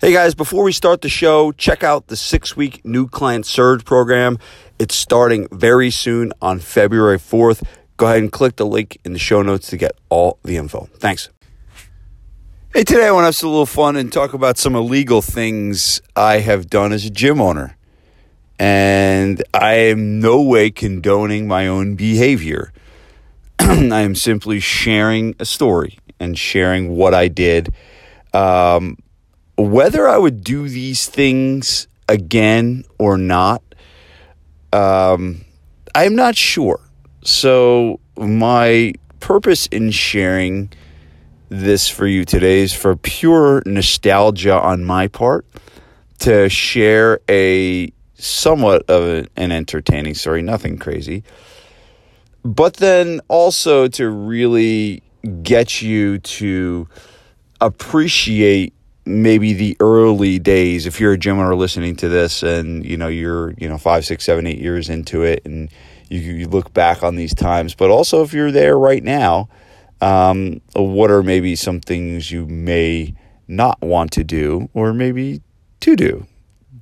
Hey guys, before we start the show, check out the six week new client surge program. It's starting very soon on February 4th. Go ahead and click the link in the show notes to get all the info. Thanks. Hey, today I want to have some little fun and talk about some illegal things I have done as a gym owner. And I am no way condoning my own behavior. I am simply sharing a story and sharing what I did. Um, whether I would do these things again or not, um, I'm not sure. So, my purpose in sharing this for you today is for pure nostalgia on my part to share a somewhat of an entertaining story, nothing crazy, but then also to really get you to appreciate maybe the early days if you're a gym owner listening to this and you know you're you know five six seven eight years into it and you, you look back on these times but also if you're there right now um, what are maybe some things you may not want to do or maybe to do?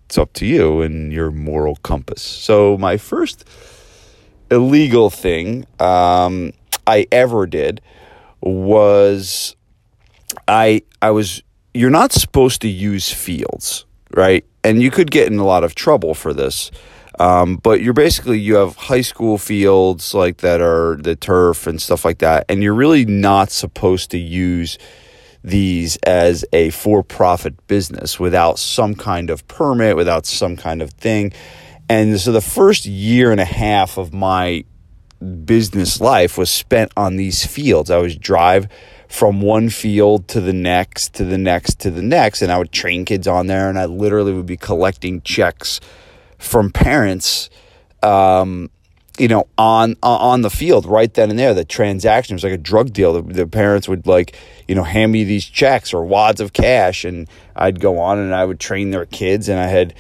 It's up to you and your moral compass. So my first illegal thing um, i ever did was i i was you're not supposed to use fields, right? And you could get in a lot of trouble for this. Um, but you're basically you have high school fields like that are the turf and stuff like that, and you're really not supposed to use these as a for-profit business without some kind of permit, without some kind of thing. And so the first year and a half of my business life was spent on these fields. I would drive from one field to the next, to the next, to the next. And I would train kids on there, and I literally would be collecting checks from parents, um, you know, on on the field right then and there. The transaction was like a drug deal. The, the, parents would like, you know, hand me these checks or wads of cash, and I'd go on and I would train their kids, and I had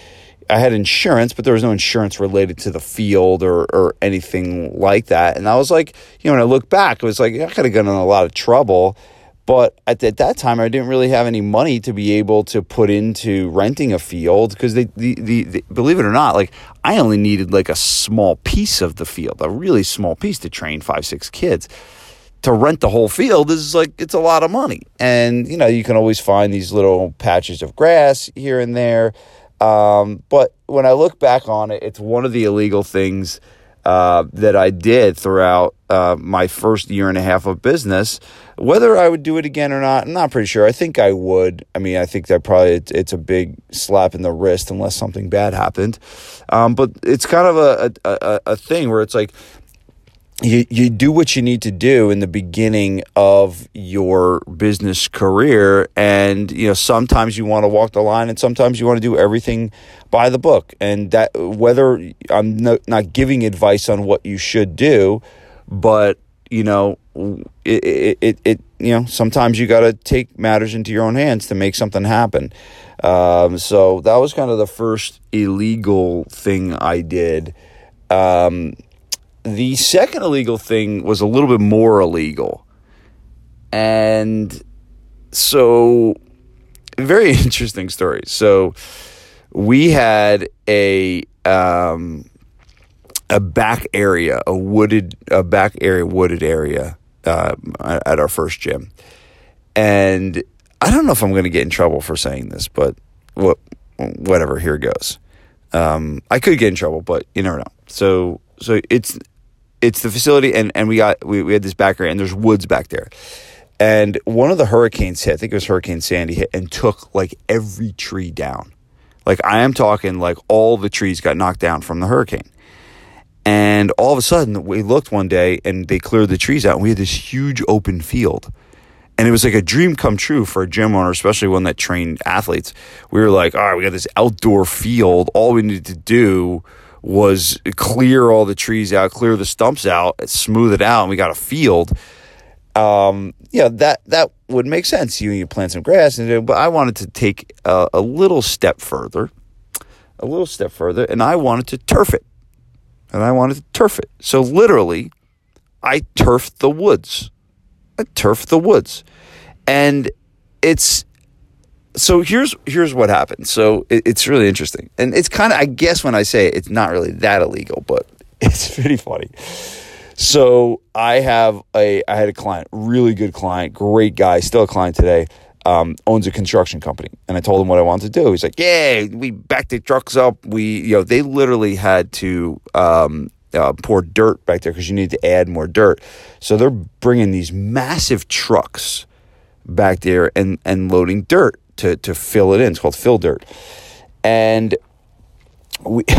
I had insurance, but there was no insurance related to the field or, or anything like that. And I was like, you know, when I look back, it was like, I could have gotten in a lot of trouble. But at, at that time, I didn't really have any money to be able to put into renting a field because they, the, the, the, believe it or not, like I only needed like a small piece of the field, a really small piece to train five, six kids. To rent the whole field is like, it's a lot of money. And, you know, you can always find these little patches of grass here and there. Um, but when I look back on it, it's one of the illegal things uh, that I did throughout uh, my first year and a half of business. Whether I would do it again or not, I'm not pretty sure. I think I would. I mean, I think that probably it's, it's a big slap in the wrist unless something bad happened. Um, but it's kind of a, a, a thing where it's like you, you do what you need to do in the beginning of your business career. And you know sometimes you want to walk the line and sometimes you want to do everything by the book. And that whether i'm no, not giving advice on what you should do but you know it, it, it, it you know sometimes you got to take matters into your own hands to make something happen. Um, so that was kind of the first illegal thing i did. Um, the second illegal thing was a little bit more illegal. And so, very interesting story. So, we had a um, a back area, a wooded, a back area, wooded area uh, at our first gym, and I don't know if I'm going to get in trouble for saying this, but what, whatever. Here goes. Um, I could get in trouble, but you never know. So, so it's it's the facility, and, and we got we, we had this back area, and there's woods back there. And one of the hurricanes hit, I think it was Hurricane Sandy hit, and took like every tree down. Like I am talking, like all the trees got knocked down from the hurricane. And all of a sudden, we looked one day and they cleared the trees out, and we had this huge open field. And it was like a dream come true for a gym owner, especially one that trained athletes. We were like, all right, we got this outdoor field. All we need to do was clear all the trees out, clear the stumps out, smooth it out, and we got a field. Um, yeah, that that would make sense. You you plant some grass, and but I wanted to take a, a little step further, a little step further, and I wanted to turf it, and I wanted to turf it. So literally, I turfed the woods. I turfed the woods, and it's so here's here's what happened. So it, it's really interesting, and it's kind of I guess when I say it, it's not really that illegal, but it's pretty funny. So I have a I had a client, really good client, great guy, still a client today. Um, owns a construction company, and I told him what I wanted to do. He's like, "Yeah, we backed the trucks up. We, you know, they literally had to um, uh, pour dirt back there because you need to add more dirt. So they're bringing these massive trucks back there and and loading dirt to to fill it in. It's called fill dirt, and we.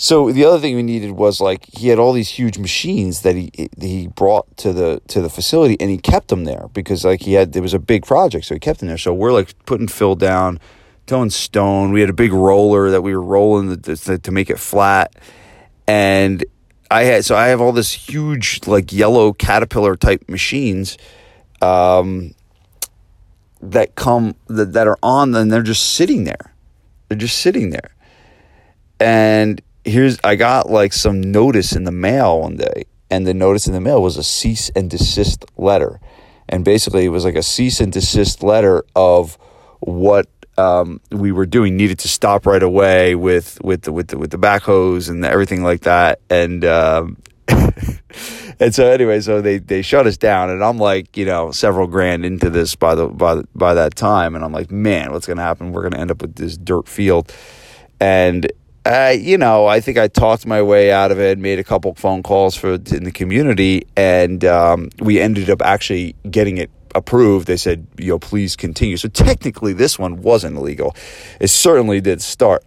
So the other thing we needed was like he had all these huge machines that he he brought to the to the facility and he kept them there because like he had there was a big project so he kept them there. So we're like putting fill down, throwing stone. We had a big roller that we were rolling the, to make it flat, and I had so I have all this huge like yellow caterpillar type machines, um, that come that, that are on and they're just sitting there, they're just sitting there, and here's I got like some notice in the mail one day, and the notice in the mail was a cease and desist letter, and basically it was like a cease and desist letter of what um, we were doing needed to stop right away with with the with the with the backhoes and everything like that, and um, and so anyway, so they they shut us down, and I'm like, you know, several grand into this by the by by that time, and I'm like, man, what's gonna happen? We're gonna end up with this dirt field, and. Uh, you know, I think I talked my way out of it, made a couple phone calls for in the community, and um, we ended up actually getting it approved, they said, you know, please continue. So technically, this one wasn't illegal. It certainly did start.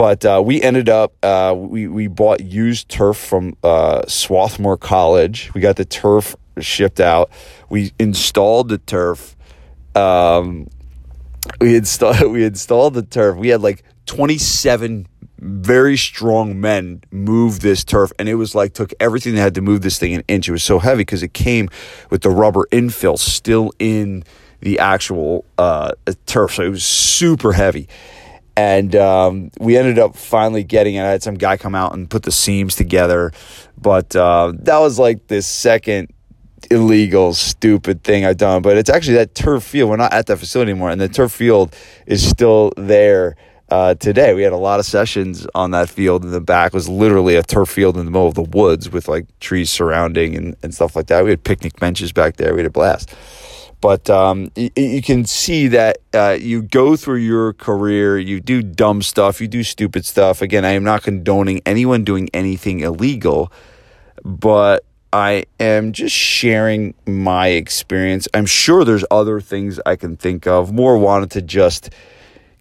But uh, we ended up, uh, we, we bought used turf from uh, Swarthmore College. We got the turf shipped out. We installed the turf. Um, we installed we installed the turf. We had like 27 very strong men move this turf and it was like took everything they had to move this thing an inch it was so heavy because it came with the rubber infill still in the actual uh, turf so it was super heavy and um, we ended up finally getting it i had some guy come out and put the seams together but uh, that was like this second illegal, stupid thing I've done. But it's actually that turf field. We're not at that facility anymore, and the turf field is still there uh, today. We had a lot of sessions on that field in the back. Was literally a turf field in the middle of the woods with like trees surrounding and, and stuff like that. We had picnic benches back there. We had a blast. But um, you, you, can see that uh, you go through your career, you do dumb stuff, you do stupid stuff. Again, I am not condoning anyone doing anything illegal, but I am just sharing my experience. I'm sure there's other things I can think of. More wanted to just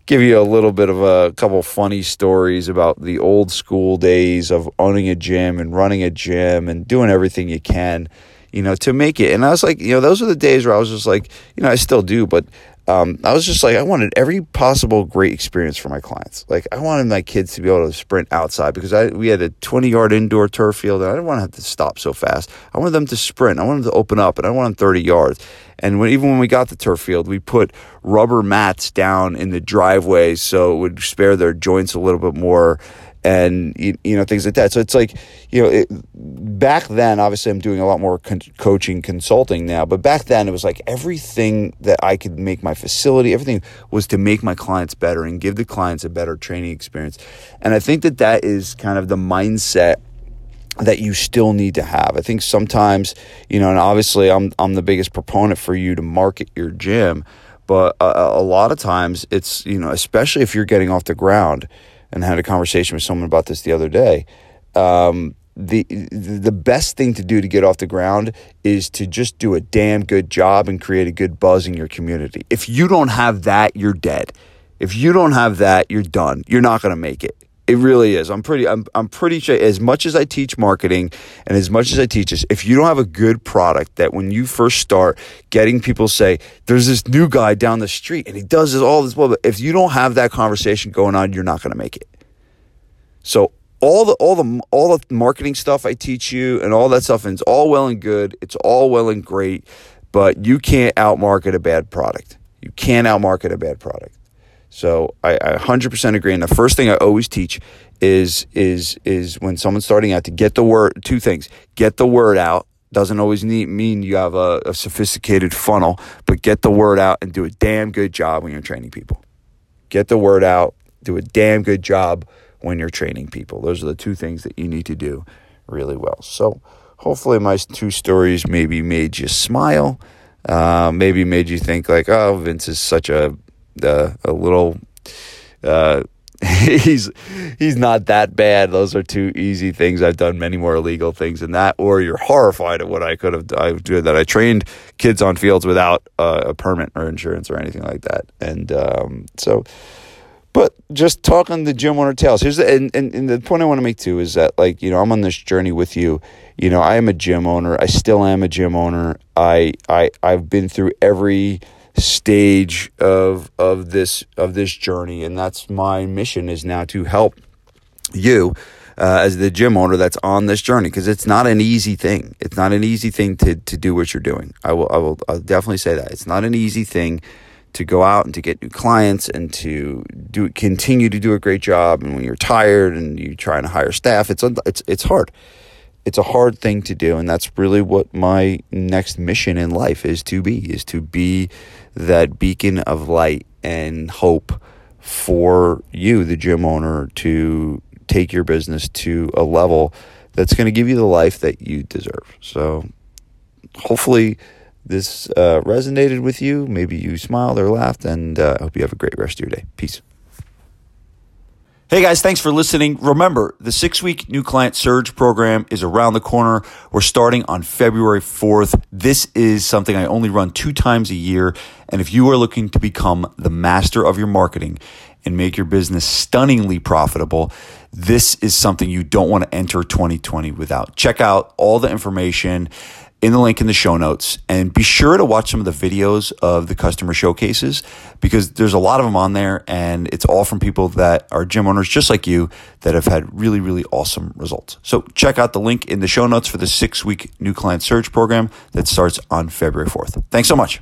give you a little bit of a couple funny stories about the old school days of owning a gym and running a gym and doing everything you can, you know, to make it. And I was like, you know, those are the days where I was just like, you know, I still do, but um, I was just like, I wanted every possible great experience for my clients. Like, I wanted my kids to be able to sprint outside because I we had a 20 yard indoor turf field and I didn't want to have to stop so fast. I wanted them to sprint. I wanted them to open up and I wanted them 30 yards. And when, even when we got the turf field, we put rubber mats down in the driveway so it would spare their joints a little bit more and you, you know things like that so it's like you know it, back then obviously i'm doing a lot more con- coaching consulting now but back then it was like everything that i could make my facility everything was to make my clients better and give the clients a better training experience and i think that that is kind of the mindset that you still need to have. I think sometimes, you know, and obviously I'm I'm the biggest proponent for you to market your gym, but a, a lot of times it's, you know, especially if you're getting off the ground and had a conversation with someone about this the other day. Um, the the best thing to do to get off the ground is to just do a damn good job and create a good buzz in your community. If you don't have that, you're dead. If you don't have that, you're done. You're not going to make it. It really is. I'm pretty. I'm. I'm pretty sure. As much as I teach marketing, and as much as I teach this, if you don't have a good product that when you first start, getting people say, "There's this new guy down the street, and he does this all this well," but if you don't have that conversation going on, you're not going to make it. So all the all the all the marketing stuff I teach you and all that stuff, and it's all well and good. It's all well and great, but you can't outmarket a bad product. You can't outmarket a bad product. So I, I 100% agree. And the first thing I always teach is is is when someone's starting out to get the word two things: get the word out Doesn't always need, mean you have a, a sophisticated funnel, but get the word out and do a damn good job when you're training people. Get the word out, do a damn good job when you're training people. Those are the two things that you need to do really well. So, hopefully, my two stories maybe made you smile, uh, maybe made you think like, oh, Vince is such a uh, a little. Uh, he's he's not that bad. Those are two easy things. I've done many more illegal things than that. Or you're horrified at what I could have done. That I trained kids on fields without uh, a permit or insurance or anything like that. And um, so, but just talking the gym owner tales. Here's the and, and, and the point I want to make too is that like you know I'm on this journey with you. You know I am a gym owner. I still am a gym owner. I I I've been through every stage of of this of this journey. And that's my mission is now to help you uh, as the gym owner that's on this journey. Because it's not an easy thing. It's not an easy thing to to do what you're doing. I will i will I'll definitely say that. It's not an easy thing to go out and to get new clients and to do continue to do a great job. And when you're tired and you try and hire staff it's it's it's hard. It's a hard thing to do. And that's really what my next mission in life is to be is to be that beacon of light and hope for you, the gym owner, to take your business to a level that's going to give you the life that you deserve. So, hopefully, this uh, resonated with you. Maybe you smiled or laughed, and uh, I hope you have a great rest of your day. Peace. Hey guys, thanks for listening. Remember, the six week new client surge program is around the corner. We're starting on February 4th. This is something I only run two times a year. And if you are looking to become the master of your marketing and make your business stunningly profitable, this is something you don't want to enter 2020 without. Check out all the information in the link in the show notes. And be sure to watch some of the videos of the customer showcases because there's a lot of them on there and it's all from people that are gym owners just like you that have had really, really awesome results. So check out the link in the show notes for the six week new client surge program that starts on February 4th. Thanks so much.